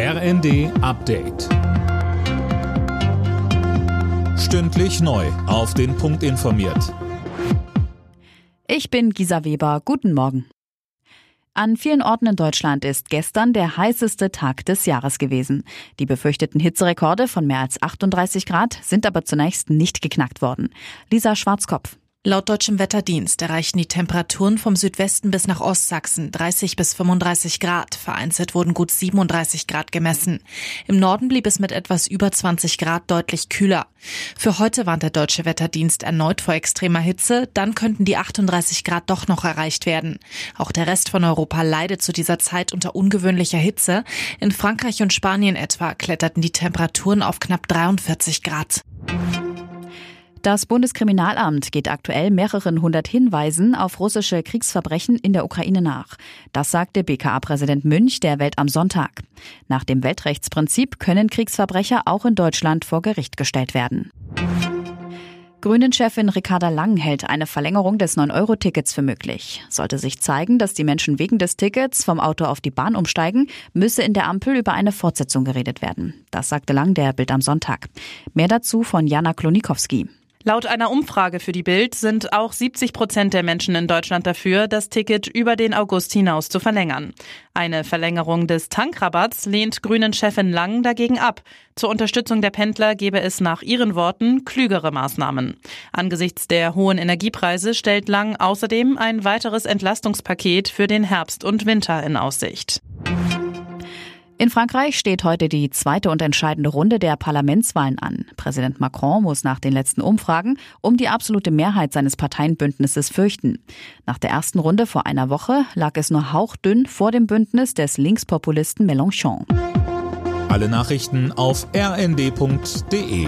RND Update. Stündlich neu. Auf den Punkt informiert. Ich bin Gisa Weber. Guten Morgen. An vielen Orten in Deutschland ist gestern der heißeste Tag des Jahres gewesen. Die befürchteten Hitzerekorde von mehr als 38 Grad sind aber zunächst nicht geknackt worden. Lisa Schwarzkopf. Laut deutschem Wetterdienst erreichten die Temperaturen vom Südwesten bis nach Ostsachsen 30 bis 35 Grad. Vereinzelt wurden gut 37 Grad gemessen. Im Norden blieb es mit etwas über 20 Grad deutlich kühler. Für heute warnt der deutsche Wetterdienst erneut vor extremer Hitze. Dann könnten die 38 Grad doch noch erreicht werden. Auch der Rest von Europa leidet zu dieser Zeit unter ungewöhnlicher Hitze. In Frankreich und Spanien etwa kletterten die Temperaturen auf knapp 43 Grad. Das Bundeskriminalamt geht aktuell mehreren hundert Hinweisen auf russische Kriegsverbrechen in der Ukraine nach. Das sagte BKA-Präsident Münch der Welt am Sonntag. Nach dem Weltrechtsprinzip können Kriegsverbrecher auch in Deutschland vor Gericht gestellt werden. Grünen-Chefin Ricarda Lang hält eine Verlängerung des 9-Euro-Tickets für möglich. Sollte sich zeigen, dass die Menschen wegen des Tickets vom Auto auf die Bahn umsteigen, müsse in der Ampel über eine Fortsetzung geredet werden. Das sagte Lang der Bild am Sonntag. Mehr dazu von Jana Klonikowski. Laut einer Umfrage für die Bild sind auch 70 Prozent der Menschen in Deutschland dafür, das Ticket über den August hinaus zu verlängern. Eine Verlängerung des Tankrabatts lehnt Grünen-Chefin Lang dagegen ab. Zur Unterstützung der Pendler gebe es nach ihren Worten klügere Maßnahmen. Angesichts der hohen Energiepreise stellt Lang außerdem ein weiteres Entlastungspaket für den Herbst und Winter in Aussicht. In Frankreich steht heute die zweite und entscheidende Runde der Parlamentswahlen an. Präsident Macron muss nach den letzten Umfragen um die absolute Mehrheit seines Parteienbündnisses fürchten. Nach der ersten Runde vor einer Woche lag es nur hauchdünn vor dem Bündnis des Linkspopulisten Mélenchon. Alle Nachrichten auf rnd.de